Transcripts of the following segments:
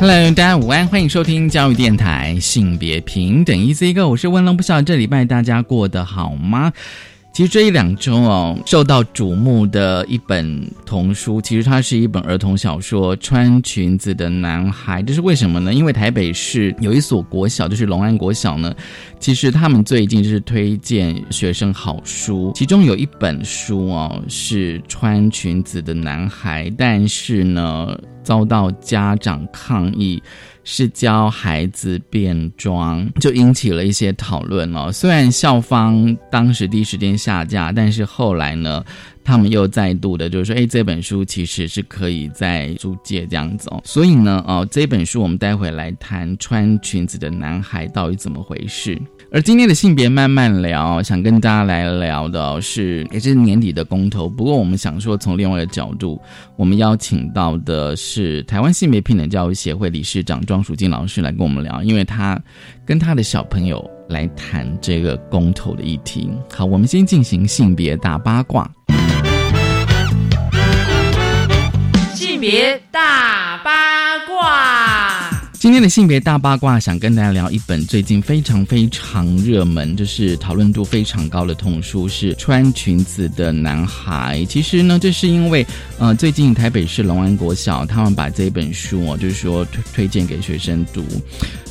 Hello，大家午安，欢迎收听教育电台性别平等 E C 哥我是温龙，不晓得这礼拜大家过得好吗？其实这一两周哦，受到瞩目的一本童书，其实它是一本儿童小说《穿裙子的男孩》。这是为什么呢？因为台北市有一所国小，就是龙安国小呢。其实他们最近就是推荐学生好书，其中有一本书哦是《穿裙子的男孩》，但是呢遭到家长抗议。是教孩子变装，就引起了一些讨论哦。虽然校方当时第一时间下架，但是后来呢，他们又再度的，就是说，哎，这本书其实是可以在租借这样子哦。所以呢，哦，这本书我们待会来谈穿裙子的男孩到底怎么回事。而今天的性别慢慢聊，想跟大家来聊的是，也是年底的公投。不过我们想说，从另外一个角度，我们邀请到的是台湾性别平等教育协会理事长庄淑静老师来跟我们聊，因为他跟他的小朋友来谈这个公投的议题。好，我们先进行性别大八卦。性别大八卦。今天的性别大八卦，想跟大家聊一本最近非常非常热门，就是讨论度非常高的童书，是《穿裙子的男孩》。其实呢，这是因为，呃，最近台北市龙安国小他们把这本书哦，就是说推推荐给学生读。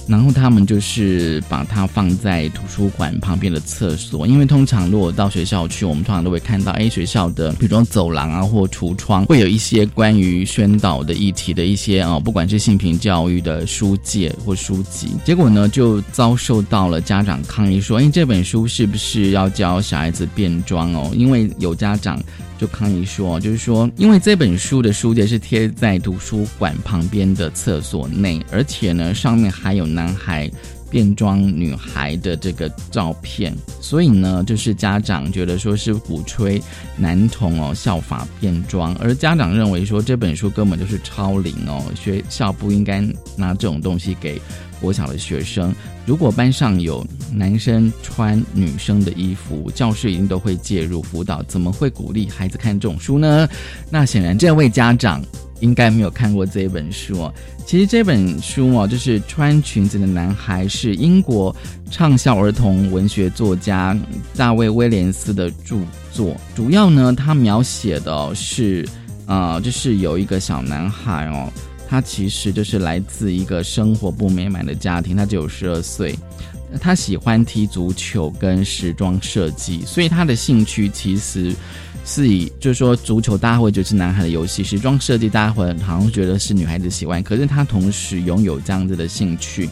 然后他们就是把它放在图书馆旁边的厕所，因为通常如果到学校去，我们通常都会看到，哎，学校的比如说走廊啊或橱窗会有一些关于宣导的议题的一些啊，不管是性平教育的书借或书籍，结果呢就遭受到了家长抗议，说，哎，这本书是不是要教小孩子变装哦？因为有家长。就抗议说，就是说，因为这本书的书节是贴在图书馆旁边的厕所内，而且呢，上面还有男孩变装女孩的这个照片，所以呢，就是家长觉得说是鼓吹男童哦效法变装，而家长认为说这本书根本就是超龄哦，学校不应该拿这种东西给。国小的学生，如果班上有男生穿女生的衣服，教室一定都会介入辅导。怎么会鼓励孩子看这种书呢？那显然这位家长应该没有看过这本书哦。其实这本书哦，就是《穿裙子的男孩》，是英国畅销儿童文学作家大卫威廉斯的著作。主要呢，他描写的是，呃，就是有一个小男孩哦。他其实就是来自一个生活不美满的家庭，他只有十二岁，他喜欢踢足球跟时装设计，所以他的兴趣其实是以就是说足球大家会觉得是男孩的游戏，时装设计大家会好像觉得是女孩子喜欢，可是他同时拥有这样子的兴趣，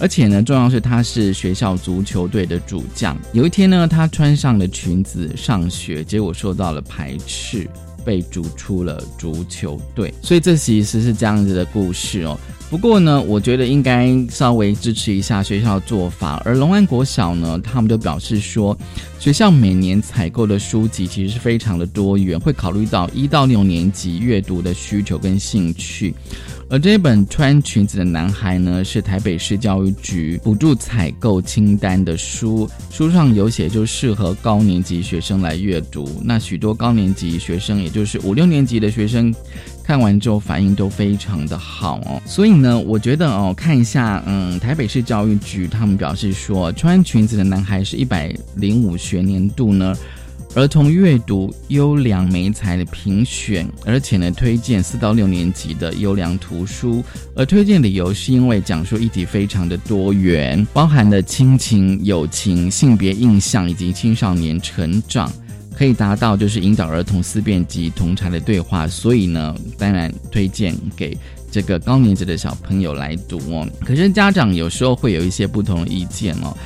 而且呢，重要是他是学校足球队的主将。有一天呢，他穿上了裙子上学，结果受到了排斥。被逐出了足球队，所以这其实是这样子的故事哦。不过呢，我觉得应该稍微支持一下学校做法。而龙安国小呢，他们就表示说，学校每年采购的书籍其实是非常的多元，会考虑到一到六年级阅读的需求跟兴趣。而这一本穿裙子的男孩呢，是台北市教育局补助采购清单的书，书上有写就适合高年级学生来阅读。那许多高年级学生，也就是五六年级的学生，看完之后反应都非常的好哦。所以呢，我觉得哦，看一下，嗯，台北市教育局他们表示说，穿裙子的男孩是一百零五学年度呢。儿童阅读优良美才的评选，而且呢，推荐四到六年级的优良图书。而推荐理由是因为讲述议题非常的多元，包含了亲情、友情、性别印象以及青少年成长，可以达到就是引导儿童思辨及同才的对话。所以呢，当然推荐给这个高年级的小朋友来读哦。可是家长有时候会有一些不同的意见哦。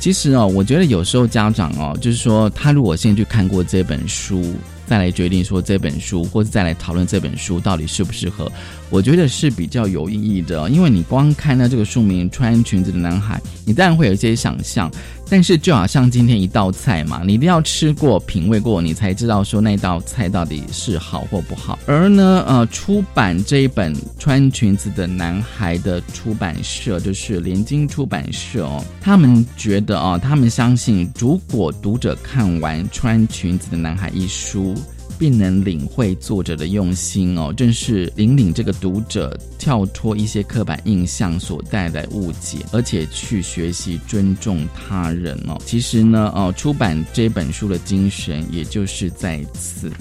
其实哦，我觉得有时候家长哦，就是说他如果先去看过这本书，再来决定说这本书，或者再来讨论这本书到底适不适合。我觉得是比较有意义的，因为你光看到这个书名“穿裙子的男孩”，你当然会有一些想象。但是就好像今天一道菜嘛，你一定要吃过、品味过，你才知道说那道菜到底是好或不好。而呢，呃，出版这一本《穿裙子的男孩》的出版社就是联经出版社哦，他们觉得哦，他们相信，如果读者看完《穿裙子的男孩》一书。并能领会作者的用心哦，正是引领这个读者跳脱一些刻板印象所带来误解，而且去学习尊重他人哦。其实呢，哦，出版这本书的精神也就是在此。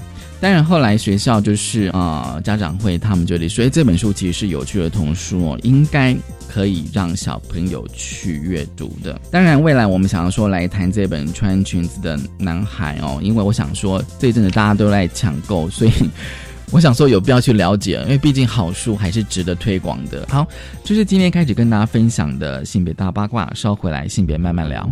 当然，后来学校就是啊，家长会他们觉得，所以这本书其实是有趣的童书哦，应该可以让小朋友去阅读的。当然，未来我们想要说来谈这本穿裙子的男孩哦，因为我想说这阵子大家都在抢购，所以我想说有必要去了解，因为毕竟好书还是值得推广的。好，就是今天开始跟大家分享的性别大八卦，稍回来性别慢慢聊。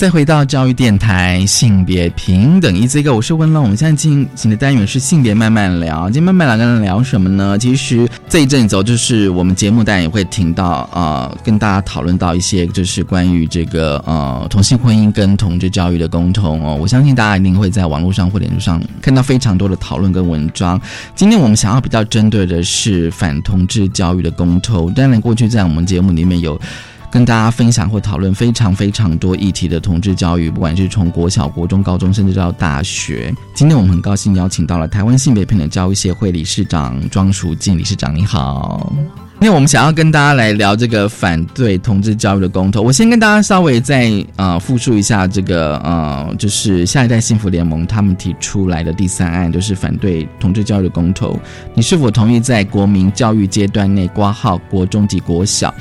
再回到教育电台性别平等一这个，我是温龙。我们现在进行的单元是性别慢慢聊。今天慢慢聊，跟人聊什么呢？其实这一阵走，就是我们节目当然也会听到呃，跟大家讨论到一些就是关于这个呃同性婚姻跟同志教育的沟通哦。我相信大家一定会在网络上或脸书上看到非常多的讨论跟文章。今天我们想要比较针对的是反同志教育的沟通。当然，过去在我们节目里面有。跟大家分享或讨论非常非常多议题的同志教育，不管是从国小、国中、高中，甚至到大学。今天我们很高兴邀请到了台湾性别平等教育协会理事长庄淑静理事长，你好。因为我们想要跟大家来聊这个反对同志教育的公投，我先跟大家稍微再呃复述一下这个呃，就是下一代幸福联盟他们提出来的第三案，就是反对同志教育的公投。你是否同意在国民教育阶段内挂号国中及国小？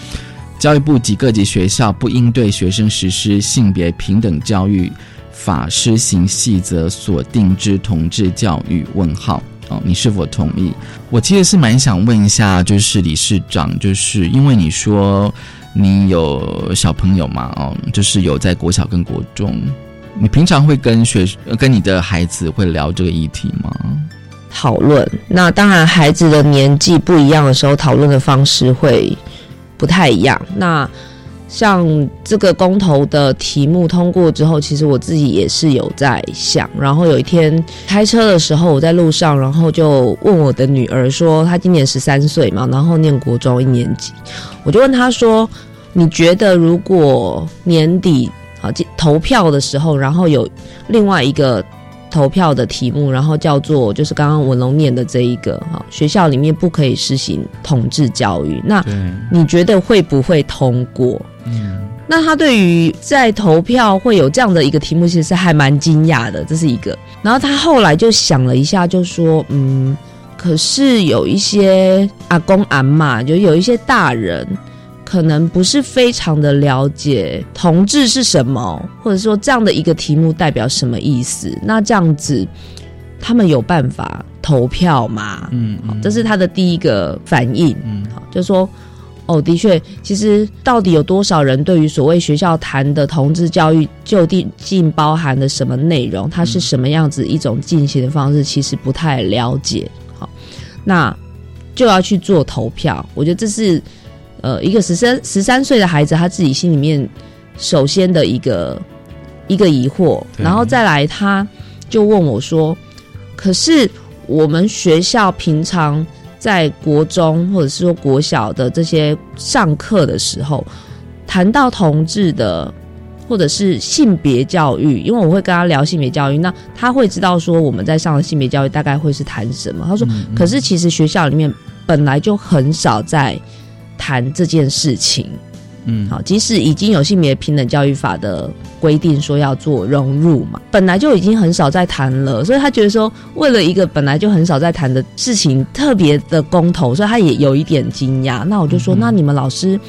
教育部及各级学校不应对学生实施性别平等教育法施行细则所定之同志教育？问号哦，你是否同意？我其实是蛮想问一下，就是理事长，就是因为你说你有小朋友嘛，哦，就是有在国小跟国中，你平常会跟学跟你的孩子会聊这个议题吗？讨论，那当然，孩子的年纪不一样的时候，讨论的方式会。不太一样。那像这个公投的题目通过之后，其实我自己也是有在想。然后有一天开车的时候，我在路上，然后就问我的女儿说：“她今年十三岁嘛，然后念国中一年级。”我就问她说：“你觉得如果年底啊投票的时候，然后有另外一个？”投票的题目，然后叫做就是刚刚文龙念的这一个哈，学校里面不可以实行统治教育。那你觉得会不会通过？嗯，那他对于在投票会有这样的一个题目，其实还蛮惊讶的，这是一个。然后他后来就想了一下，就说嗯，可是有一些阿公阿妈，就有一些大人。可能不是非常的了解同志是什么，或者说这样的一个题目代表什么意思？那这样子，他们有办法投票吗？嗯，好，这是他的第一个反应。嗯，好，就说哦，的确，其实到底有多少人对于所谓学校谈的同志教育究竟包含的什么内容？它是什么样子一种进行的方式？其实不太了解。好，那就要去做投票。我觉得这是。呃，一个十三十三岁的孩子，他自己心里面首先的一个一个疑惑，然后再来，他就问我说：“可是我们学校平常在国中或者是说国小的这些上课的时候，谈到同志的或者是性别教育，因为我会跟他聊性别教育，那他会知道说我们在上的性别教育大概会是谈什么。他说，可是其实学校里面本来就很少在。”谈这件事情，嗯，好，即使已经有性别平等教育法的规定说要做融入嘛，本来就已经很少在谈了，所以他觉得说，为了一个本来就很少在谈的事情，特别的公投，所以他也有一点惊讶。那我就说，那你们老师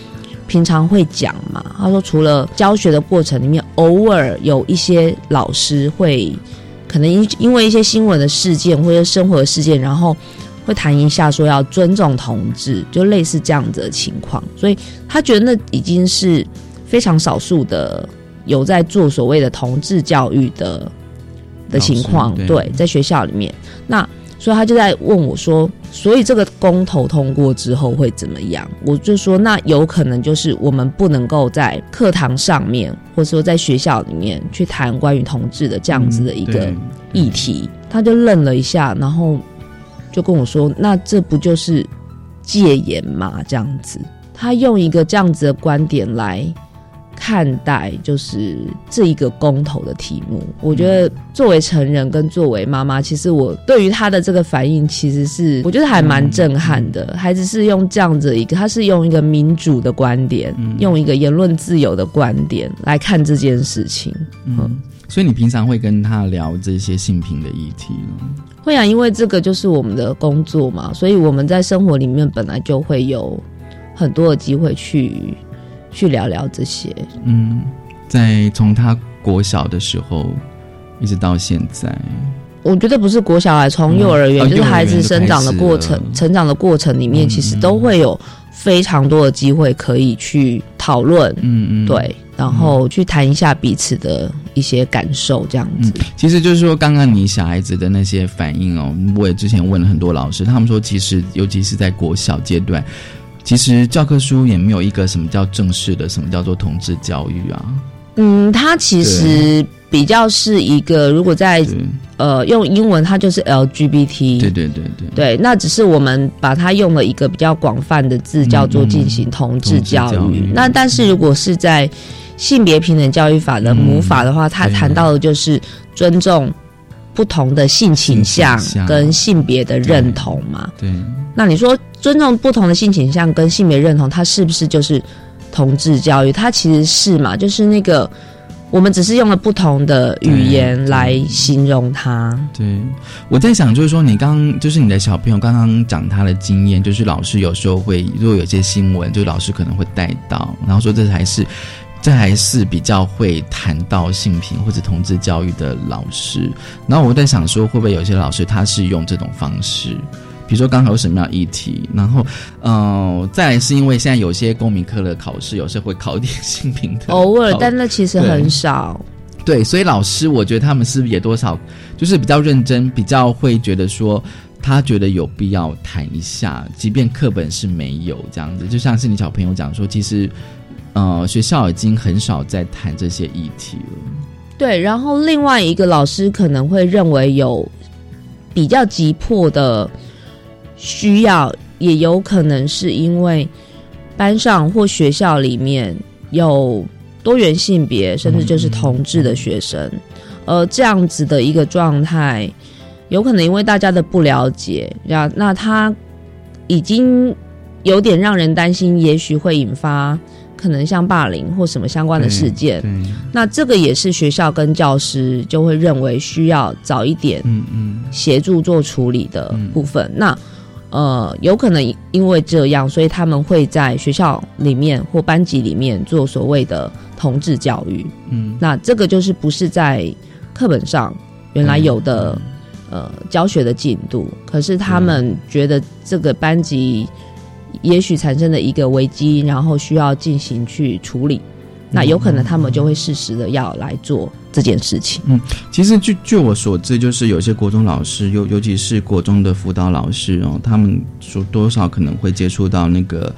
平常会讲吗？他说，除了教学的过程里面，偶尔有一些老师会可能因因为一些新闻的事件或者生活的事件，然后。会谈一下说要尊重同志，就类似这样子的情况，所以他觉得那已经是非常少数的有在做所谓的同志教育的的情况。对，在学校里面，那所以他就在问我说，所以这个公投通过之后会怎么样？我就说，那有可能就是我们不能够在课堂上面，或者说在学校里面去谈关于同志的这样子的一个议题。他就愣了一下，然后。就跟我说，那这不就是戒严嘛？这样子，他用一个这样子的观点来看待，就是这一个公投的题目。我觉得作为成人跟作为妈妈，其实我对于他的这个反应，其实是我觉得还蛮震撼的。孩子是用这样子一个，他是用一个民主的观点，用一个言论自由的观点来看这件事情。嗯，所以你平常会跟他聊这些性平的议题吗？会啊，因为这个就是我们的工作嘛，所以我们在生活里面本来就会有很多的机会去去聊聊这些。嗯，在从他国小的时候一直到现在，我觉得不是国小，啊从幼儿园，就是孩子生长的过程、成长的过程里面，其实都会有非常多的机会可以去讨论。嗯嗯，对。然后去谈一下彼此的一些感受，这样子。其实就是说，刚刚你小孩子的那些反应哦，我也之前问了很多老师，他们说，其实尤其是在国小阶段，其实教科书也没有一个什么叫正式的，什么叫做同志教育啊。嗯，它其实比较是一个，如果在呃用英文，它就是 LGBT。对对对对。对，那只是我们把它用了一个比较广泛的字，叫做进行同志教育。那但是如果是在性别平等教育法的母法的话，它谈到的就是尊重不同的性倾向跟性别的认同嘛。对。那你说尊重不同的性倾向跟性别认同，它是不是就是同志教育？它其实是嘛，就是那个我们只是用了不同的语言来形容它。对，我在想，就是说你刚就是你的小朋友刚刚讲他的经验，就是老师有时候会如果有些新闻，就老师可能会带到，然后说这才是。这还是比较会谈到性平或者同志教育的老师，然后我在想说，会不会有些老师他是用这种方式，比如说刚好有什么样议题，然后，嗯，再来是因为现在有些公民科的考试，有时候会考点 性平的，偶尔，但那其实很少。对，所以老师，我觉得他们是不是也多少就是比较认真，比较会觉得说，他觉得有必要谈一下，即便课本是没有这样子，就像是你小朋友讲说，其实。呃，学校已经很少在谈这些议题了。对，然后另外一个老师可能会认为有比较急迫的需要，也有可能是因为班上或学校里面有多元性别，甚至就是同志的学生，呃，这样子的一个状态，有可能因为大家的不了解，那那他已经有点让人担心，也许会引发。可能像霸凌或什么相关的事件，那这个也是学校跟教师就会认为需要早一点，协助做处理的部分。那呃，有可能因为这样，所以他们会在学校里面或班级里面做所谓的同志教育。嗯，那这个就是不是在课本上原来有的呃教学的进度，可是他们觉得这个班级。也许产生了一个危机，然后需要进行去处理，那有可能他们就会适时的要来做这件事情。嗯，其实据据我所知，就是有些国中老师，尤尤其是国中的辅导老师哦，他们说多少可能会接触到那个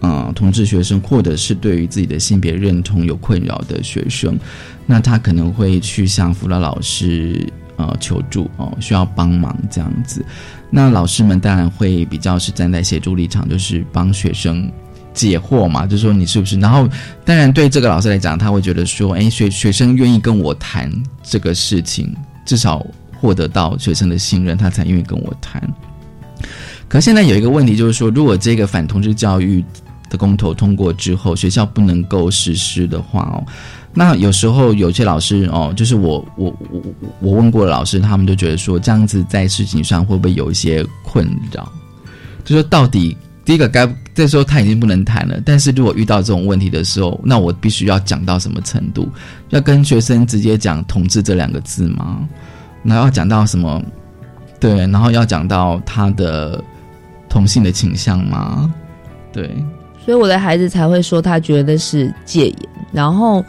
嗯同志学生，或者是对于自己的性别认同有困扰的学生，那他可能会去向辅导老师。呃，求助哦，需要帮忙这样子，那老师们当然会比较是站在协助立场，就是帮学生解惑嘛，就说你是不是？然后，当然对这个老师来讲，他会觉得说，哎，学学生愿意跟我谈这个事情，至少获得到学生的信任，他才愿意跟我谈。可现在有一个问题，就是说，如果这个反同志教育的公投通过之后，学校不能够实施的话哦。那有时候有些老师哦，就是我我我我问过老师，他们就觉得说这样子在事情上会不会有一些困扰？就说到底，第一个该这时候他已经不能谈了，但是如果遇到这种问题的时候，那我必须要讲到什么程度？要跟学生直接讲“同志”这两个字吗？那要讲到什么？对，然后要讲到他的同性的倾向吗？对，所以我的孩子才会说他觉得是戒严，然后。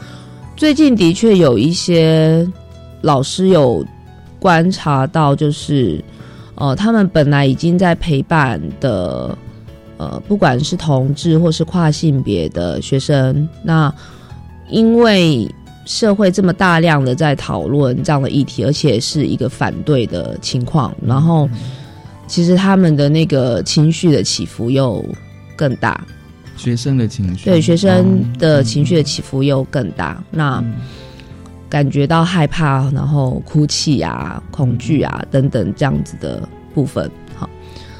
最近的确有一些老师有观察到，就是呃，他们本来已经在陪伴的呃，不管是同志或是跨性别的学生，那因为社会这么大量的在讨论这样的议题，而且是一个反对的情况，然后其实他们的那个情绪的起伏又更大。学生的情绪对学生的情绪的起伏又更大，那感觉到害怕，然后哭泣啊、恐惧啊等等这样子的部分。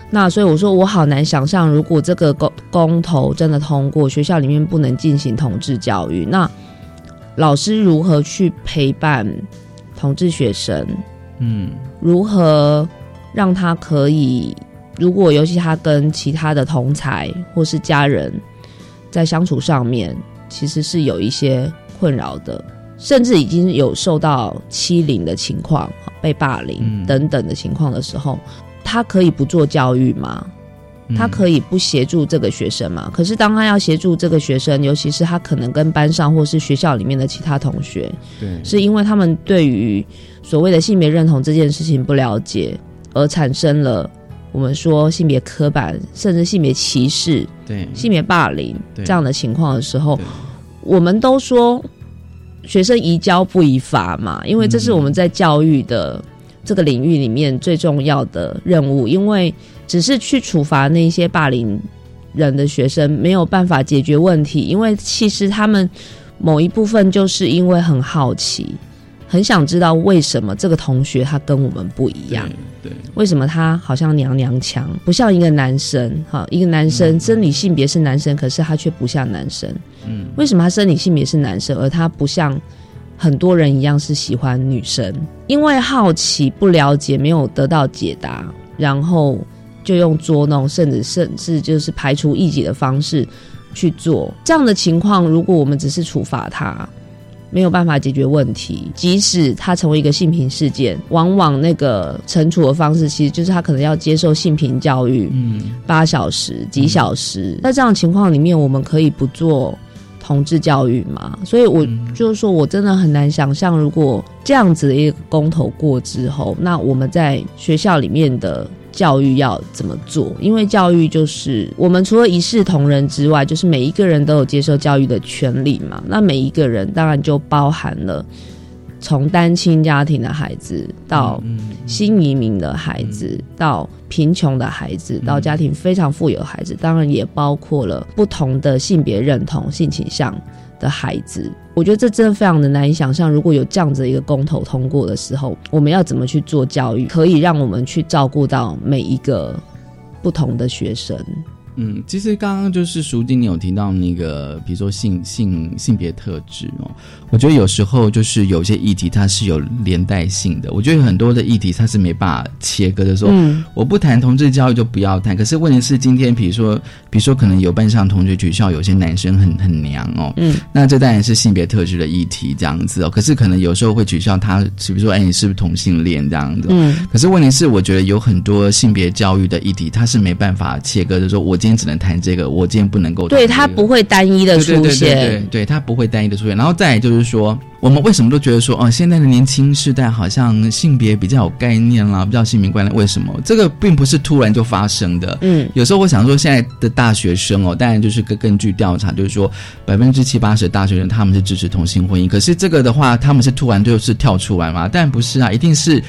好，那所以我说我好难想象，如果这个公公投真的通过，学校里面不能进行同志教育，那老师如何去陪伴同志学生？嗯，如何让他可以？如果尤其他跟其他的同才或是家人在相处上面，其实是有一些困扰的，甚至已经有受到欺凌的情况、被霸凌等等的情况的时候，他可以不做教育吗？他可以不协助这个学生吗？可是当他要协助这个学生，尤其是他可能跟班上或是学校里面的其他同学，对，是因为他们对于所谓的性别认同这件事情不了解，而产生了。我们说性别刻板，甚至性别歧视，对性别霸凌这样的情况的时候，我们都说学生宜教不宜罚嘛，因为这是我们在教育的这个领域里面最重要的任务。因为只是去处罚那些霸凌人的学生，没有办法解决问题，因为其实他们某一部分就是因为很好奇。很想知道为什么这个同学他跟我们不一样？对，为什么他好像娘娘腔，不像一个男生？哈，一个男生生理性别是男生，可是他却不像男生。嗯，为什么他生理性别是男生，而他不像很多人一样是喜欢女生？因为好奇、不了解、没有得到解答，然后就用捉弄，甚至甚至就是排除异己的方式去做这样的情况。如果我们只是处罚他。没有办法解决问题，即使他成为一个性平事件，往往那个惩处的方式，其实就是他可能要接受性平教育，嗯，八小时、几小时。在这样情况里面，我们可以不做同志教育嘛？所以，我就是说我真的很难想象，如果这样子的一个公投过之后，那我们在学校里面的。教育要怎么做，因为教育就是我们除了一视同仁之外，就是每一个人都有接受教育的权利嘛。那每一个人当然就包含了从单亲家庭的孩子到新移民的孩子，到贫穷的孩子，到家庭非常富有的孩子，当然也包括了不同的性别认同、性倾向的孩子。我觉得这真的非常的难以想象，如果有这样子一个公投通过的时候，我们要怎么去做教育，可以让我们去照顾到每一个不同的学生。嗯，其实刚刚就是淑静，你有提到那个，比如说性性性别特质哦，我觉得有时候就是有些议题它是有连带性的。我觉得很多的议题它是没办法切割的，说嗯我不谈同志教育就不要谈。可是问题是，今天比如说，比如说可能有班上同学取笑有些男生很很娘哦，嗯，那这当然是性别特质的议题这样子哦。可是可能有时候会取笑他，比如说哎，你是不是同性恋这样子？嗯，可是问题是，我觉得有很多性别教育的议题，它是没办法切割的，说我今今天只能谈这个，我今天不能够。对他不会单一的出现，对他不会单一的出现。然后再就是说，我们为什么都觉得说，哦，现在的年轻世代好像性别比较有概念啦，比较性别观念？为什么？这个并不是突然就发生的。嗯，有时候我想说，现在的大学生哦，当然就是根根据调查，就是说百分之七八十的大学生他们是支持同性婚姻。可是这个的话，他们是突然就是跳出来嘛？但不是啊，一定是。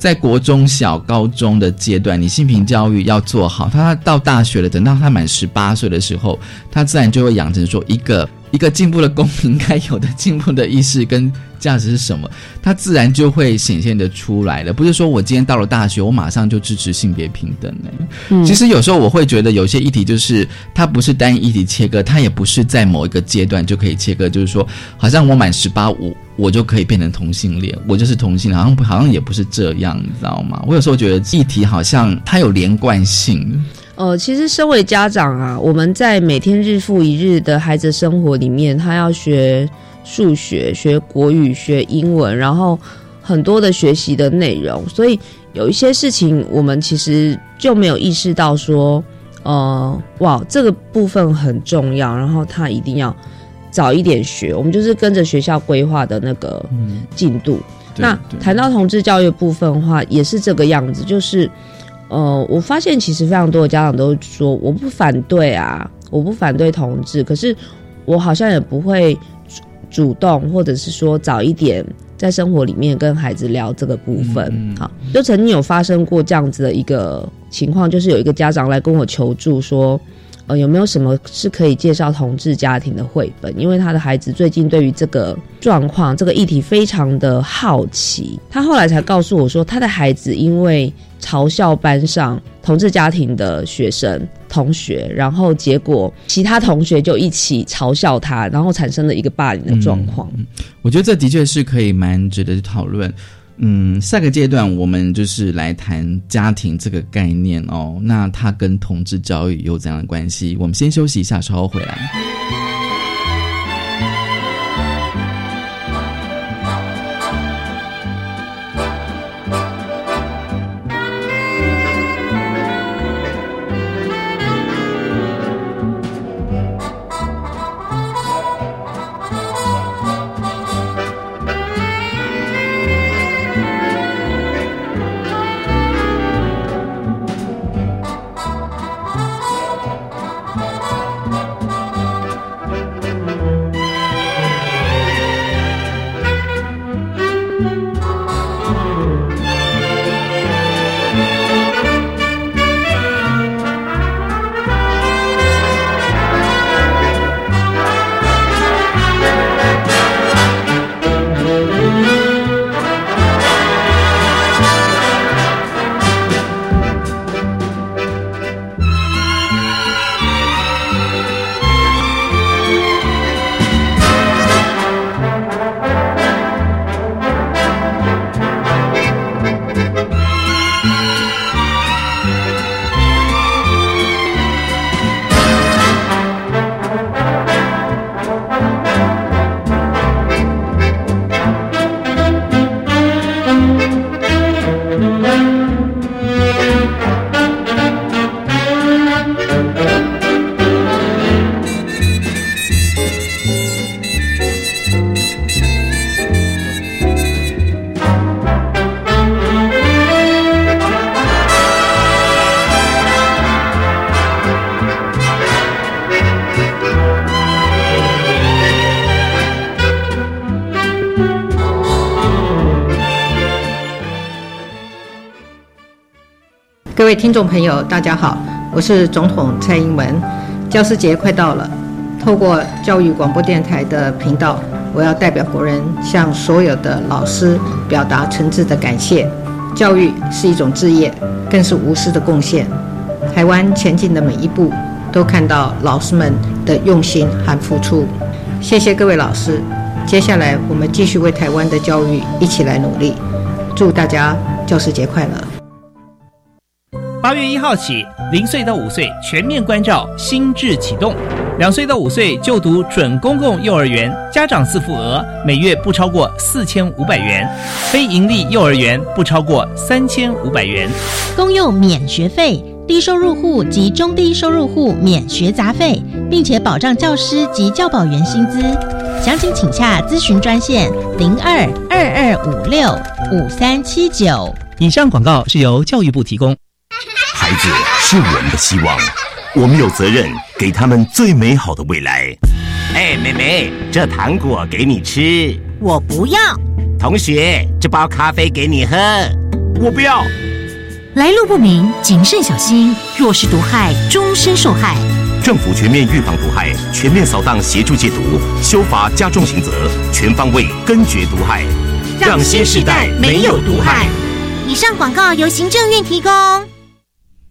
在国中小、高中的阶段，你性平教育要做好。他到大学了，等到他满十八岁的时候，他自然就会养成说一个一个进步的公民该有的进步的意识跟。价值是什么？它自然就会显现的出来了。不是说我今天到了大学，我马上就支持性别平等呢。其实有时候我会觉得，有些议题就是它不是单一议题切割，它也不是在某一个阶段就可以切割。就是说，好像我满十八，我我就可以变成同性恋，我就是同性，好像好像也不是这样，你知道吗？我有时候觉得议题好像它有连贯性。呃，其实身为家长啊，我们在每天日复一日的孩子生活里面，他要学。数学、学国语、学英文，然后很多的学习的内容，所以有一些事情我们其实就没有意识到说，呃，哇，这个部分很重要，然后他一定要早一点学。我们就是跟着学校规划的那个进度。那谈到同志教育部分的话，也是这个样子，就是呃，我发现其实非常多的家长都说，我不反对啊，我不反对同志，可是我好像也不会。主动，或者是说早一点在生活里面跟孩子聊这个部分，好，就曾经有发生过这样子的一个情况，就是有一个家长来跟我求助说。呃，有没有什么是可以介绍同志家庭的绘本？因为他的孩子最近对于这个状况、这个议题非常的好奇。他后来才告诉我说，他的孩子因为嘲笑班上同志家庭的学生同学，然后结果其他同学就一起嘲笑他，然后产生了一个霸凌的状况。我觉得这的确是可以蛮值得讨论。嗯，下个阶段我们就是来谈家庭这个概念哦。那它跟同志教育有怎样的关系？我们先休息一下，稍后回来。各位听众朋友，大家好，我是总统蔡英文。教师节快到了，透过教育广播电台的频道，我要代表国人向所有的老师表达诚挚的感谢。教育是一种志业，更是无私的贡献。台湾前进的每一步，都看到老师们的用心和付出。谢谢各位老师。接下来我们继续为台湾的教育一起来努力。祝大家教师节快乐！八月一号起，零岁到五岁全面关照新制启动，两岁到五岁就读准公共幼儿园，家长自付额每月不超过四千五百元；非盈利幼儿园不超过三千五百元。公幼免学费，低收入户及中低收入户免学杂费，并且保障教师及教保员薪资。详情请洽咨询专线零二二二五六五三七九。以上广告是由教育部提供。孩子是我们的希望，我们有责任给他们最美好的未来。哎，妹妹，这糖果给你吃，我不要。同学，这包咖啡给你喝，我不要。来路不明，谨慎小心。若是毒害，终身受害。政府全面预防毒害，全面扫荡协助戒毒，修法加重刑责，全方位根绝毒害，让新时代没有毒害。以上广告由行政院提供。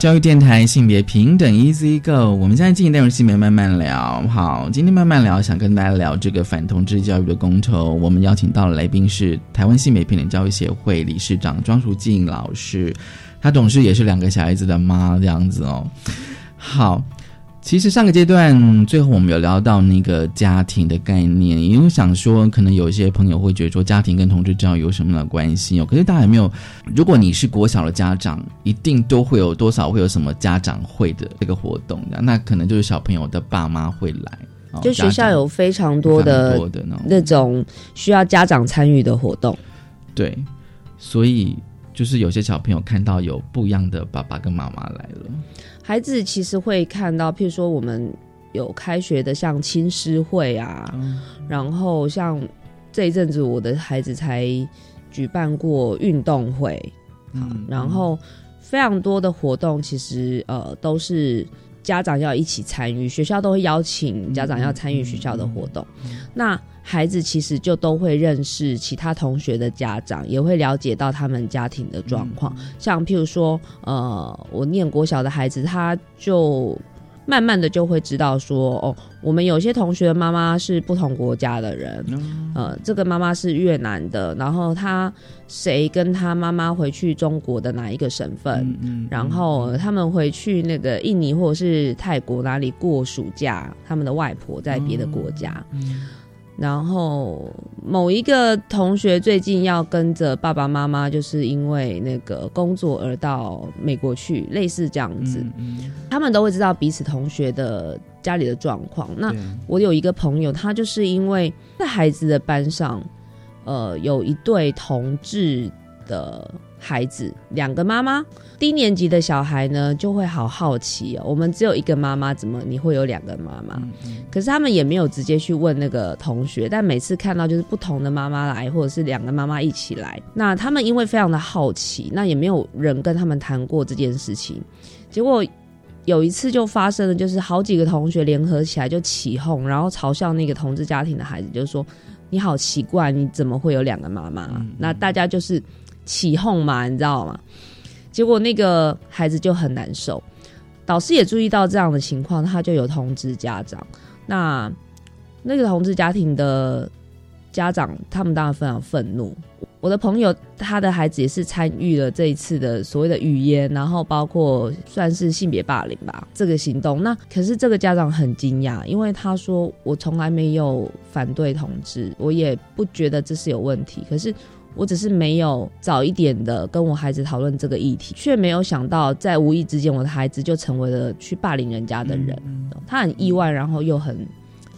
教育电台性别平等 Easy Go，我们现在进行内容性别慢慢聊。好，今天慢慢聊，想跟大家聊这个反同志教育的公投。我们邀请到的来宾是台湾性别平等教育协会理事长庄淑静老师，她董事也是两个小孩子的妈，这样子哦。好。其实上个阶段最后我们有聊到那个家庭的概念，因为想说可能有一些朋友会觉得说家庭跟同志教育有什么样的关系哦？可是大家有没有？如果你是国小的家长，一定都会有多少会有什么家长会的这个活动的？那可能就是小朋友的爸妈会来，就学校有非常多的那种需要家长参与的活动。对，所以就是有些小朋友看到有不一样的爸爸跟妈妈来了。孩子其实会看到，譬如说我们有开学的像亲师会啊，然后像这一阵子我的孩子才举办过运动会，嗯，然后非常多的活动，其实呃都是家长要一起参与，学校都会邀请家长要参与学校的活动，那。孩子其实就都会认识其他同学的家长，也会了解到他们家庭的状况。像譬如说，呃，我念国小的孩子，他就慢慢的就会知道说，哦，我们有些同学的妈妈是不同国家的人，呃，这个妈妈是越南的，然后他谁跟他妈妈回去中国的哪一个省份，然后他们回去那个印尼或者是泰国哪里过暑假，他们的外婆在别的国家。然后某一个同学最近要跟着爸爸妈妈，就是因为那个工作而到美国去，类似这样子。他们都会知道彼此同学的家里的状况。那我有一个朋友，他就是因为在孩子的班上，呃，有一对同志的。孩子两个妈妈，低年级的小孩呢就会好好奇哦。我们只有一个妈妈，怎么你会有两个妈妈？可是他们也没有直接去问那个同学，但每次看到就是不同的妈妈来，或者是两个妈妈一起来，那他们因为非常的好奇，那也没有人跟他们谈过这件事情。结果有一次就发生了，就是好几个同学联合起来就起哄，然后嘲笑那个同志家庭的孩子，就是说你好奇怪，你怎么会有两个妈妈？那大家就是。起哄嘛，你知道吗？结果那个孩子就很难受，导师也注意到这样的情况，他就有通知家长。那那个同志家庭的家长他们当然非常愤怒。我的朋友他的孩子也是参与了这一次的所谓的语言，然后包括算是性别霸凌吧这个行动。那可是这个家长很惊讶，因为他说我从来没有反对同志，我也不觉得这是有问题。可是我只是没有早一点的跟我孩子讨论这个议题，却没有想到在无意之间，我的孩子就成为了去霸凌人家的人。他很意外，然后又很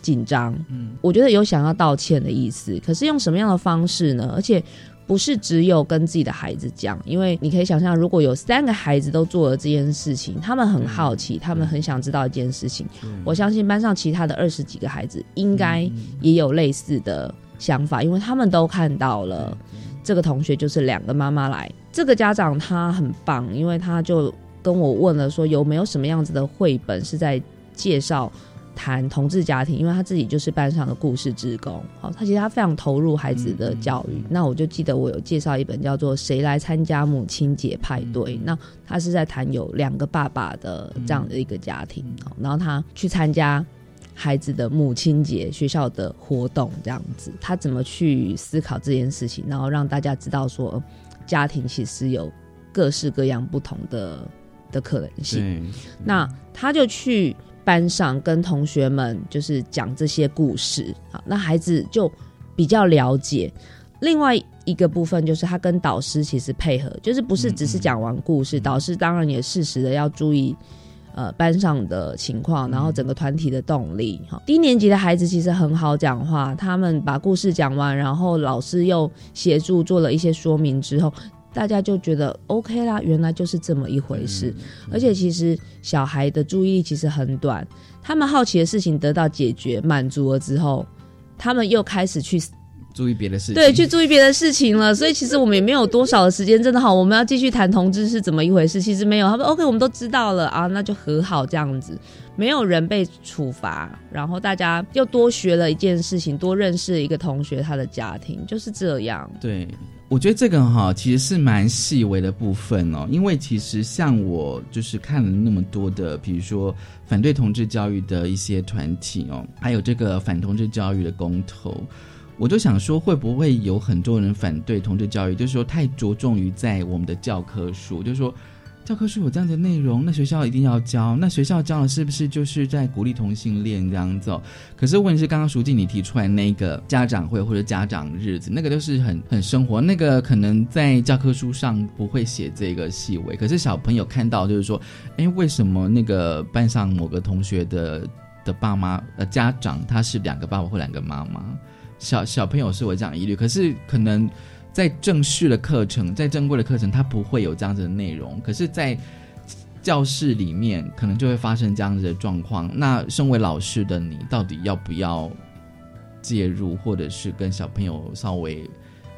紧张。嗯，我觉得有想要道歉的意思，可是用什么样的方式呢？而且。不是只有跟自己的孩子讲，因为你可以想象，如果有三个孩子都做了这件事情，他们很好奇，他们很想知道一件事情。我相信班上其他的二十几个孩子应该也有类似的想法，因为他们都看到了这个同学就是两个妈妈来。这个家长他很棒，因为他就跟我问了说有没有什么样子的绘本是在介绍。谈同志家庭，因为他自己就是班上的故事职工，好，他其实他非常投入孩子的教育。那我就记得我有介绍一本叫做《谁来参加母亲节派对》，那他是在谈有两个爸爸的这样的一个家庭，然后他去参加孩子的母亲节学校的活动，这样子，他怎么去思考这件事情，然后让大家知道说，家庭其实有各式各样不同的的可能性。那他就去。班上跟同学们就是讲这些故事，好，那孩子就比较了解。另外一个部分就是他跟导师其实配合，就是不是只是讲完故事，导师当然也适时的要注意呃班上的情况，然后整个团体的动力。哈，低年级的孩子其实很好讲话，他们把故事讲完，然后老师又协助做了一些说明之后。大家就觉得 OK 啦，原来就是这么一回事。而且其实小孩的注意力其实很短，他们好奇的事情得到解决满足了之后，他们又开始去注意别的事情，对，去注意别的事情了。所以其实我们也没有多少的时间，真的好，我们要继续谈同志是怎么一回事。其实没有，他说 OK，我们都知道了啊，那就和好这样子，没有人被处罚，然后大家又多学了一件事情，多认识一个同学他的家庭，就是这样。对。我觉得这个哈其实是蛮细微的部分哦，因为其实像我就是看了那么多的，比如说反对同志教育的一些团体哦，还有这个反同志教育的公投，我就想说会不会有很多人反对同志教育，就是说太着重于在我们的教科书，就是说。教科书有这样的内容，那学校一定要教。那学校教的是不是就是在鼓励同性恋这样子？可是问题是，刚刚书记你提出来那个家长会或者家长日子，那个都是很很生活，那个可能在教科书上不会写这个细微。可是小朋友看到就是说，哎，为什么那个班上某个同学的的爸妈呃家长他是两个爸爸或两个妈妈？小小朋友是有这样疑虑，可是可能。在正式的课程，在正规的课程，他不会有这样子的内容。可是，在教室里面，可能就会发生这样子的状况。那身为老师的你，到底要不要介入，或者是跟小朋友稍微？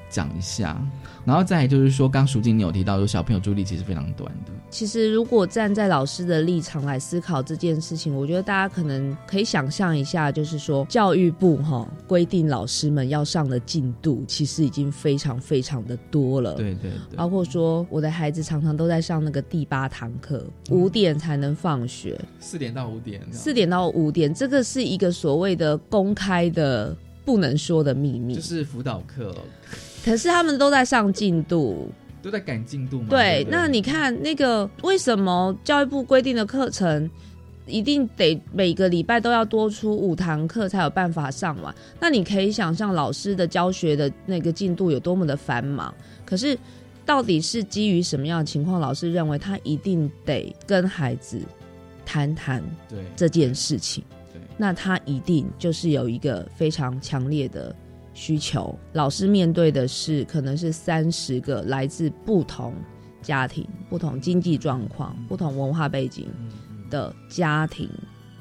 讲一下，然后再就是说，刚淑静你有提到说，小朋友注意力其实非常短的。其实，如果站在老师的立场来思考这件事情，我觉得大家可能可以想象一下，就是说，教育部哈规定老师们要上的进度，其实已经非常非常的多了。对对对，包括说，我的孩子常常都在上那个第八堂课，五点才能放学，四点到五点，四点到五点，这个是一个所谓的公开的不能说的秘密，就是辅导课。可是他们都在上进度，都在赶进度嘛？对，那你看那个为什么教育部规定的课程一定得每个礼拜都要多出五堂课才有办法上完？那你可以想象老师的教学的那个进度有多么的繁忙。可是到底是基于什么样的情况，老师认为他一定得跟孩子谈谈对这件事情？对，那他一定就是有一个非常强烈的。需求老师面对的是可能是三十个来自不同家庭、不同经济状况、不同文化背景的家庭，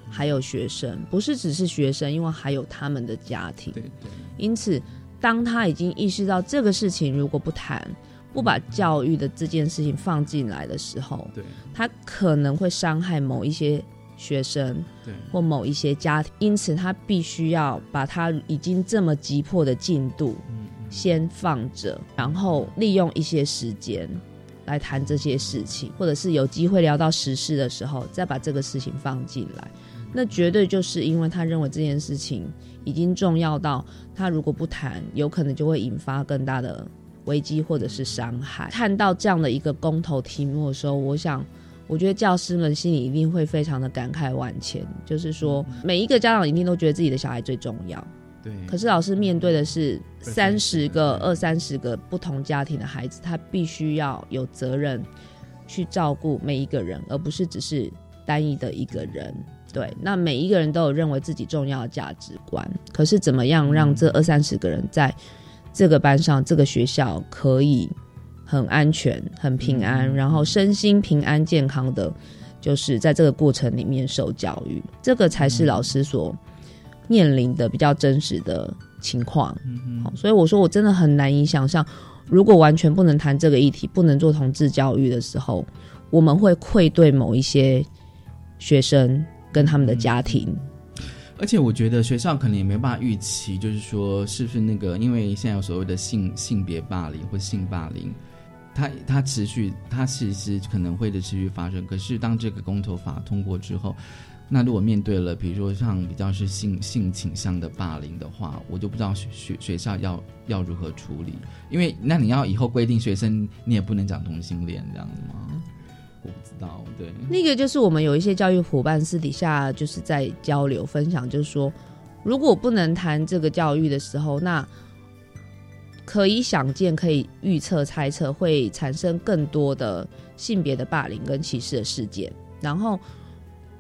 还有学生，不是只是学生，因为还有他们的家庭。对对。因此，当他已经意识到这个事情如果不谈，不把教育的这件事情放进来的时候，对，他可能会伤害某一些。学生，对，或某一些家庭，因此他必须要把他已经这么急迫的进度，先放着，然后利用一些时间来谈这些事情，或者是有机会聊到时事的时候，再把这个事情放进来。那绝对就是因为他认为这件事情已经重要到他如果不谈，有可能就会引发更大的危机或者是伤害。看到这样的一个公投题目的时候，我想，我觉得教师们心里一定会非常的感慨万千，就是说每一个家长一定都觉得自己的小孩最重要。对，可是老师面对的是三十个、二三十个不同家庭的孩子，他必须要有责任去照顾每一个人，而不是只是单一的一个人。对，那每一个人都有认为自己重要的价值观，可是怎么样让这二三十个人在这个班上、这个学校可以很安全、很平安，然后身心平安、健康的，就是在这个过程里面受教育，这个才是老师所面临的比较真实的情况。好，所以我说我真的很难以想象，如果完全不能谈这个议题，不能做同志教育的时候，我们会愧对某一些学生。跟他们的家庭，而且我觉得学校可能也没办法预期，就是说是不是那个，因为现在有所谓的性性别霸凌或性霸凌，它它持续，它其实可能会的持续发生。可是当这个公投法通过之后，那如果面对了比如说像比较是性性倾向的霸凌的话，我就不知道学学学校要要如何处理，因为那你要以后规定学生你也不能讲同性恋这样子吗？我不知道，对，那个就是我们有一些教育伙伴私底下就是在交流分享，就是说，如果不能谈这个教育的时候，那可以想见、可以预测、猜测会产生更多的性别的霸凌跟歧视的事件。然后，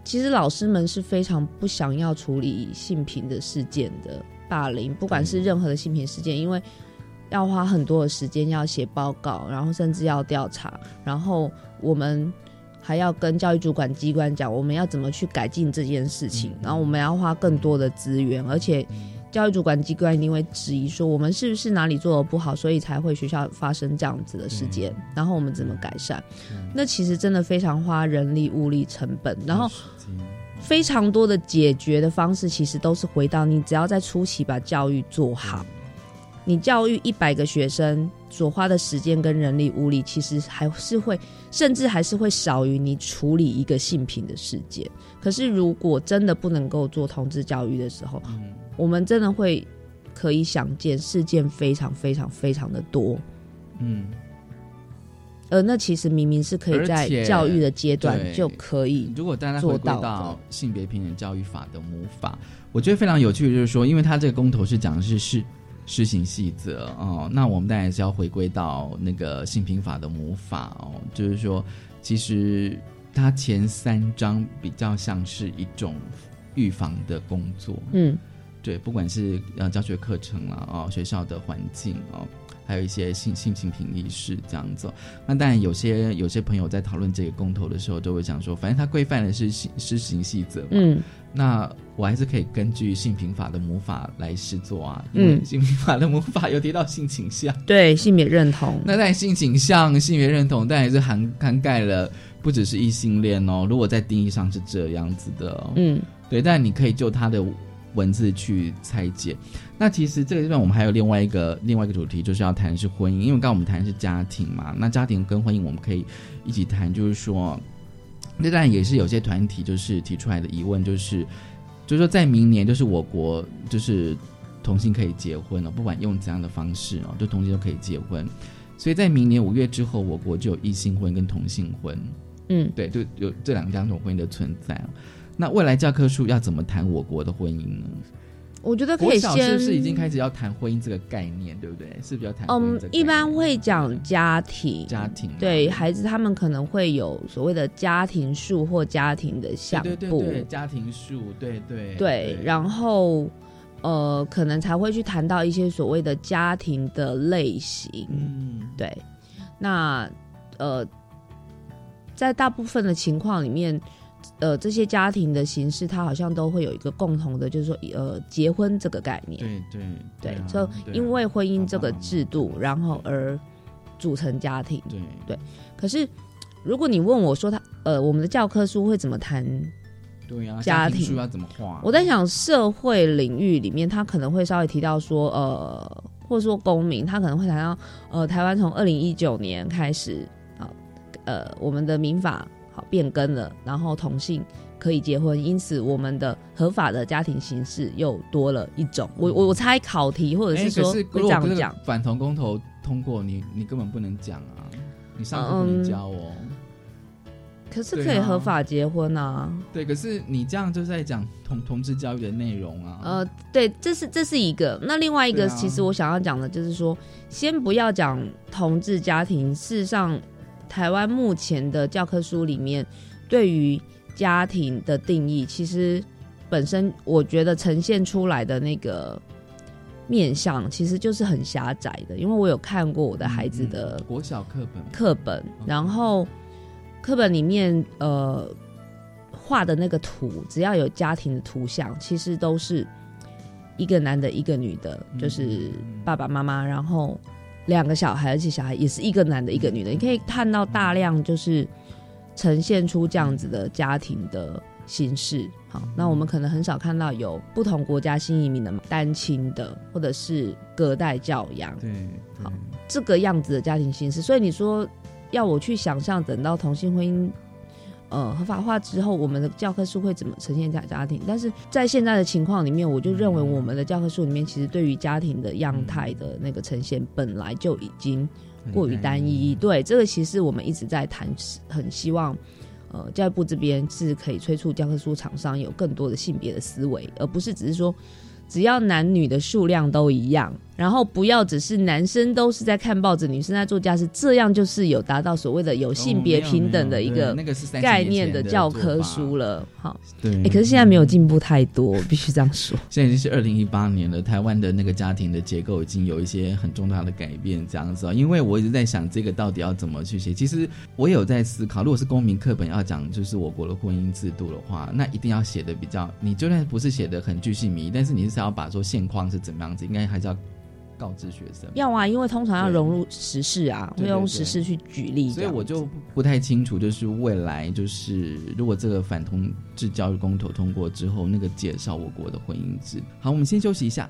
其实老师们是非常不想要处理性平的事件的霸凌，不管是任何的性平事件，因为。要花很多的时间，要写报告，然后甚至要调查，然后我们还要跟教育主管机关讲，我们要怎么去改进这件事情，然后我们要花更多的资源，而且教育主管机关一定会质疑说，我们是不是哪里做的不好，所以才会学校发生这样子的事件，然后我们怎么改善？那其实真的非常花人力物力成本，然后非常多的解决的方式，其实都是回到你只要在初期把教育做好。你教育一百个学生所花的时间跟人力物力，其实还是会，甚至还是会少于你处理一个性平的事件。可是，如果真的不能够做同志教育的时候，我们真的会可以想见事件非常非常非常的多。嗯，呃那其实明明是可以在教育的阶段就可以。如果大家回归到性别平等教育法的母法，我觉得非常有趣的就是说，因为他这个公投是讲的是是。施行细则哦，那我们当然是要回归到那个性平法的母法哦，就是说，其实它前三章比较像是一种预防的工作，嗯，对，不管是呃教学课程啦哦，学校的环境哦。还有一些性性情评议式这样子，那当然有些有些朋友在讨论这个公投的时候，都会讲说，反正它规范的是施行细则嘛，嗯，那我还是可以根据性平法的魔法来试做啊，嗯，性平法的魔法有提到性倾向，对性别认同，那在性倾向、性别认同，但也是涵涵盖了不只是异性恋哦，如果在定义上是这样子的，嗯，对，但你可以就他的。文字去拆解，那其实这个地方我们还有另外一个另外一个主题，就是要谈是婚姻，因为刚刚我们谈的是家庭嘛，那家庭跟婚姻我们可以一起谈，就是说，那当然也是有些团体就是提出来的疑问，就是就是说在明年就是我国就是同性可以结婚了，不管用怎样的方式哦，就同性都可以结婚，所以在明年五月之后，我国就有异性婚跟同性婚，嗯，对，就有这两两种婚姻的存在那未来教科书要怎么谈我国的婚姻呢？我觉得可以先是不是已经开始要谈婚姻这个概念，对不对？是比较谈嗯，一般会讲家庭，家庭对孩子他们可能会有所谓的家庭树或家庭的相簿，家庭数，对对对，然后呃，可能才会去谈到一些所谓的家庭的类型，嗯，对。那呃，在大部分的情况里面。呃，这些家庭的形式，它好像都会有一个共同的，就是说，呃，结婚这个概念。对对对，就因为婚姻这个制度，然后而组成家庭。对对。可是，如果你问我说，他呃，我们的教科书会怎么谈？对呀，家庭书要怎么画？我在想，社会领域里面，他可能会稍微提到说，呃，或者说公民，他可能会谈到，呃，台湾从二零一九年开始啊，呃，我们的民法。好变更了，然后同性可以结婚，因此我们的合法的家庭形式又多了一种。我我我猜考题或者是说会这样讲，反同公投通过，你你根本不能讲啊，你上课不能教哦。可是可以合法结婚啊？对，可是你这样就是在讲同同志教育的内容啊。呃，对，这是这是一个。那另外一个，其实我想要讲的就是说，先不要讲同志家庭。事实上，台湾目前的教科书里面对于家庭的定义，其实本身我觉得呈现出来的那个面相，其实就是很狭窄的。因为我有看过我的孩子的国小课本课本，然后。课本里面呃画的那个图，只要有家庭的图像，其实都是一个男的，一个女的，就是爸爸妈妈，然后两个小孩，而且小孩也是一个男的，一个女的。你可以看到大量就是呈现出这样子的家庭的形式。好，那我们可能很少看到有不同国家新移民的单亲的，或者是隔代教养。对，好，这个样子的家庭形式。所以你说。要我去想象，等到同性婚姻呃合法化之后，我们的教科书会怎么呈现在家庭？但是在现在的情况里面，我就认为我们的教科书里面，其实对于家庭的样态的那个呈现，本来就已经过于单一。对，这个其实我们一直在谈，很希望呃教育部这边是可以催促教科书厂商有更多的性别的思维，而不是只是说。只要男女的数量都一样，然后不要只是男生都是在看报纸，女生在做家事，这样就是有达到所谓的有性别平等的一个概念的教科书了。好，对，哎，可是现在没有进步太多，必须这样说。现在已经是二零一八年了，台湾的那个家庭的结构已经有一些很重大的改变，这样子啊。因为我一直在想，这个到底要怎么去写？其实我有在思考，如果是公民课本要讲就是我国的婚姻制度的话，那一定要写的比较，你就算不是写的很具细迷，但是你是。要把说现况是怎么样子，应该还是要告知学生。要啊，因为通常要融入时事啊，会用时事去举例。所以我就不太清楚，就是未来就是如果这个反同志教育公投通过之后，那个介绍我国的婚姻制。好，我们先休息一下。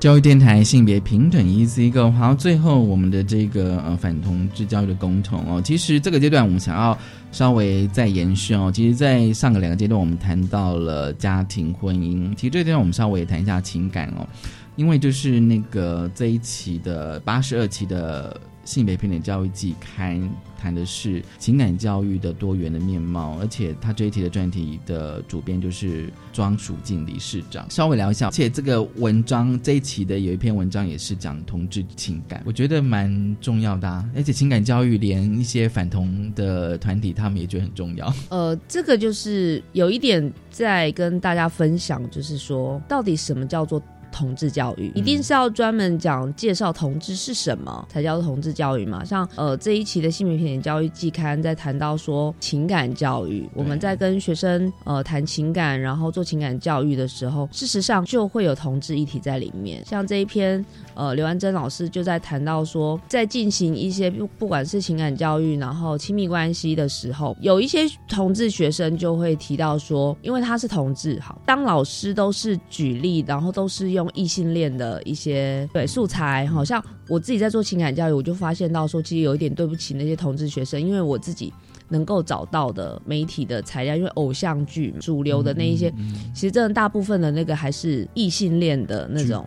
教育电台性别平等 EC Go，好，最后我们的这个呃反同志教育的工程哦，其实这个阶段我们想要稍微再延续哦，其实，在上个两个阶段我们谈到了家庭婚姻，其实这个阶段我们稍微也谈一下情感哦，因为就是那个这一期的八十二期的性别平等教育季刊谈的是情感教育的多元的面貌，而且他这一题的专题的主编就是庄淑静理事长。稍微聊一下，而且这个文章这一期的有一篇文章也是讲同志情感，我觉得蛮重要的、啊，而且情感教育连一些反同的团体他们也觉得很重要。呃，这个就是有一点在跟大家分享，就是说到底什么叫做同志教育，一定是要专门讲介绍同志是什么才叫做同志教育嘛？像呃这一期的性别平等教育季刊在谈到说情感教育，我们在跟学生呃谈情感，然后做情感教育的时候，事实上就会有同志议题在里面。像这一篇呃刘安珍老师就在谈到说，在进行一些不不管是情感教育，然后亲密关系的时候，有一些同志学生就会提到说，因为他是同志，好，当老师都是举例，然后都是用异性恋的一些对素材，好像我自己在做情感教育，我就发现到说，其实有一点对不起那些同志学生，因为我自己。能够找到的媒体的材料，因为偶像剧主流的那一些，其实真的大部分的那个还是异性恋的那种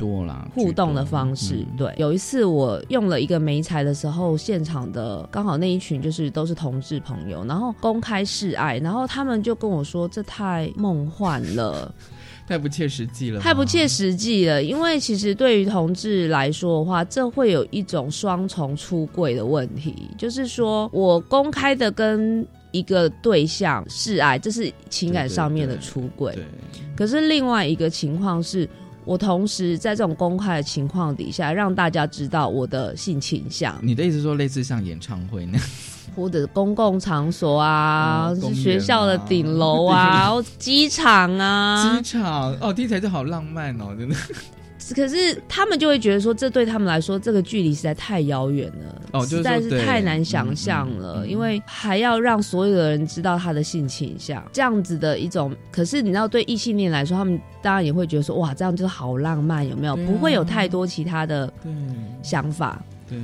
互动的方式。对，有一次我用了一个媒材的时候，现场的刚好那一群就是都是同志朋友，然后公开示爱，然后他们就跟我说这太梦幻了。太不切实际了，太不切实际了。因为其实对于同志来说的话，这会有一种双重出柜的问题，就是说我公开的跟一个对象示爱，这是情感上面的出柜。可是另外一个情况是，我同时在这种公开的情况底下，让大家知道我的性倾向。你的意思说，类似像演唱会那样？或者公共场所啊，学校的顶楼啊，机场啊，机场哦，听起来就好浪漫哦，真的。可是他们就会觉得说，这对他们来说，这个距离实在太遥远了，哦，实在是太难想象了。因为还要让所有的人知道他的性倾向，这样子的一种。可是你知道，对异性恋来说，他们当然也会觉得说，哇，这样就是好浪漫，有没有？不会有太多其他的想法。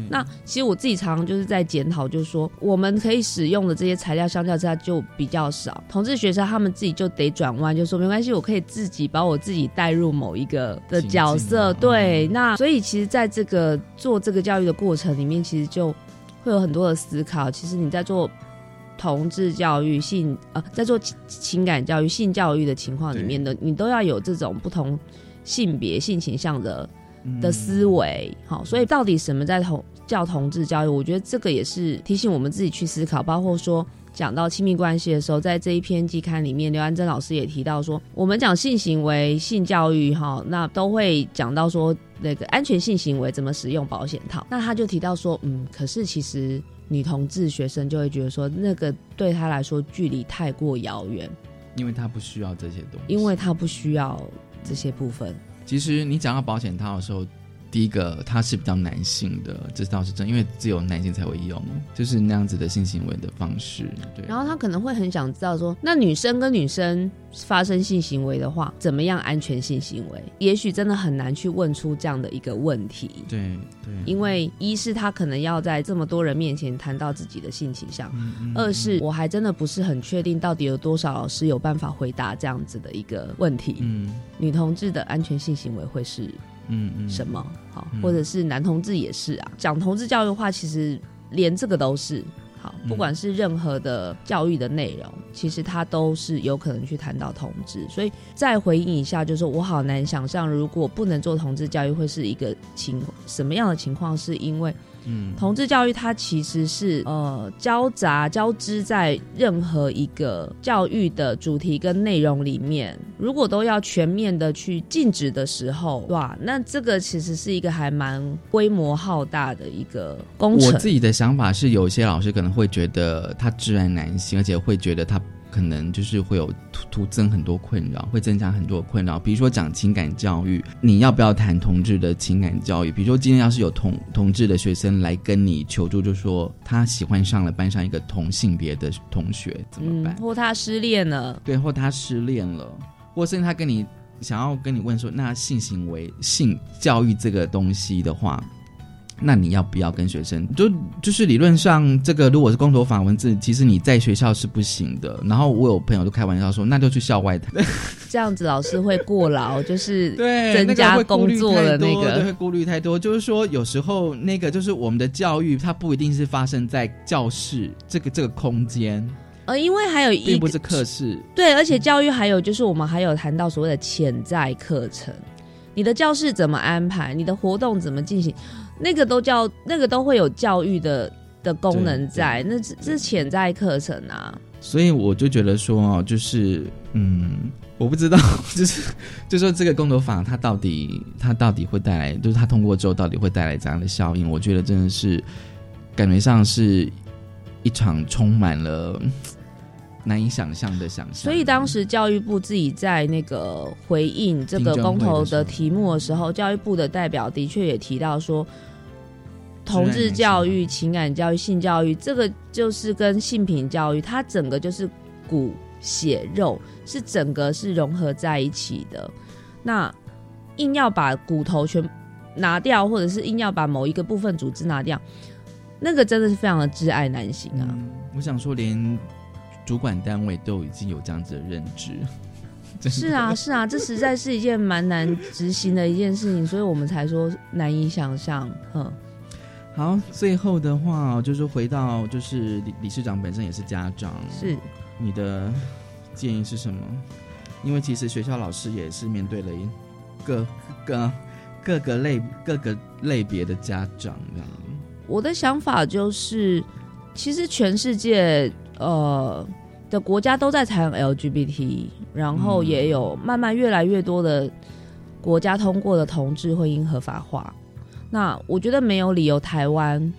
那其实我自己常常就是在检讨，就是说我们可以使用的这些材料相较之下就比较少。同志学生他们自己就得转弯，就说没关系，我可以自己把我自己带入某一个的角色。对，那所以其实在这个做这个教育的过程里面，其实就会有很多的思考。其实你在做同志教育、性呃，在做情感教育、性教育的情况里面的，你都要有这种不同性别、性倾向的。的思维，好，所以到底什么在同教同志教育？我觉得这个也是提醒我们自己去思考。包括说讲到亲密关系的时候，在这一篇季刊里面，刘安珍老师也提到说，我们讲性行为、性教育，哈，那都会讲到说那个安全性行为怎么使用保险套。那他就提到说，嗯，可是其实女同志学生就会觉得说，那个对他来说距离太过遥远，因为他不需要这些东西，因为他不需要这些部分。其实你讲到保险套的时候，第一个它是比较男性的，这倒是真，因为只有男性才会用，就是那样子的性行为的方式。对。然后他可能会很想知道说，那女生跟女生发生性行为的话，怎么样安全性行为？也许真的很难去问出这样的一个问题。对对。因为一是他可能要在这么多人面前谈到自己的性倾向，二是我还真的不是很确定到底有多少老师有办法回答这样子的一个问题。嗯。女同志的安全性行为会是嗯嗯什么？好，或者是男同志也是啊。讲同志教育的话，其实连这个都是好，嗯不管是任何的教育的内容，其实它都是有可能去谈到同志。所以再回应一下，就是我好难想象，如果不能做同志教育，会是一个情什么样的情况？是因为嗯，同志教育它其实是呃交杂交织在任何一个教育的主题跟内容里面，如果都要全面的去禁止的时候，哇，那这个其实是一个还蛮规模浩大的一个工程。我自己的想法是，有些老师可能会觉得他自然难行，而且会觉得他可能就是会有徒徒增很多困扰，会增加很多困扰。比如说讲情感教育，你要不要谈同志的情感教育？比如说今天要是有同同志的学生来跟你求助，就说他喜欢上了班上一个同性别的同学，怎么办？或他失恋了，对，或他失恋了，或甚至他跟你想要跟你问说，那性行为、性教育这个东西的话，那你要不要跟学生？就就是理论上，这个如果是公投法文字，其实你在学校是不行的。然后我有朋友就开玩笑说，那就去校外谈，这样子老师会过劳，就是对，增加工作的那个会。顾虑太多。就是说，有时候那个就是我们的教育，它不一定是发生在教室这个这个空间，呃，因为还有一个并不是课室。对，而且教育还有就是我们还有谈到所谓的潜在课程，你的教室怎么安排，你的活动怎么进行，那个都叫那个都会有教育的的功能在，那这这是潜在课程啊。所以我就觉得说哦，就是嗯，我不知道，就是就说这个公投法它到底它到底会带来，就是它通过之后到底会带来怎样的效应？我觉得真的是感觉上是一场充满了嗯难以想象的想象。所以当时教育部自己在那个回应这个公投的题目的时候，教育部的代表的确也提到说，同志教育、情感教育、性教育，这个就是跟性品教育，它整个就是骨血肉，是整个是融合在一起的。那硬要把骨头全拿掉，或者是硬要把某一个部分组织拿掉，那个真的是非常的挚爱难行啊。嗯，我想说，连主管单位都已经有这样子的认知。是啊，是啊，这实在是一件蛮难执行的一件事情，所以我们才说难以想象。嗯，好，最后的话就是回到就是理理事长本身也是家长，是你的建议是什么？因为其实学校老师也是面对了一各个各个类各个类别的家长这样。我的想法就是，其实全世界呃的国家都在谈 LGBT，然后嗯也有慢慢越来越多的国家通过的同志婚姻合法化。那我觉得没有理由台湾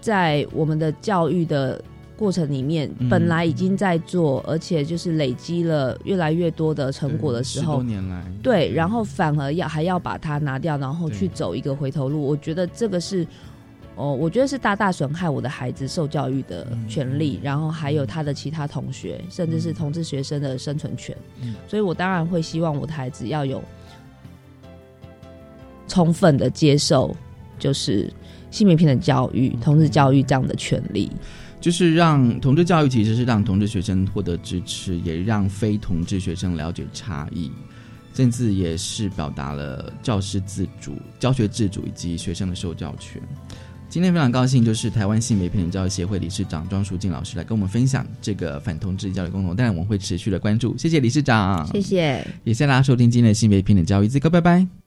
在我们的教育的过程里面，嗯本来已经在做，而且就是累积了越来越多的成果的时候多，年来，对，然后反而要还要把它拿掉，然后去走一个回头路。我觉得这个是，哦，我觉得是大大损害我的孩子受教育的权利，然后还有他的其他同学，甚至是同志学生的生存权。嗯所以我当然会希望我的孩子要有充分的接受，就是性别平等教育、同志教育这样的权利。就是让同志教育其实是让同志学生获得支持，也让非同志学生了解差异，甚至也是表达了教师自主、教学自主以及学生的受教权。今天非常高兴，就是台湾性别平等教育协会理事长庄淑静老师来跟我们分享这个反同志教育共同，当然我们会持续的关注。谢谢理事长，谢谢。也谢谢大家收听今天的性别平等教育自课，拜拜。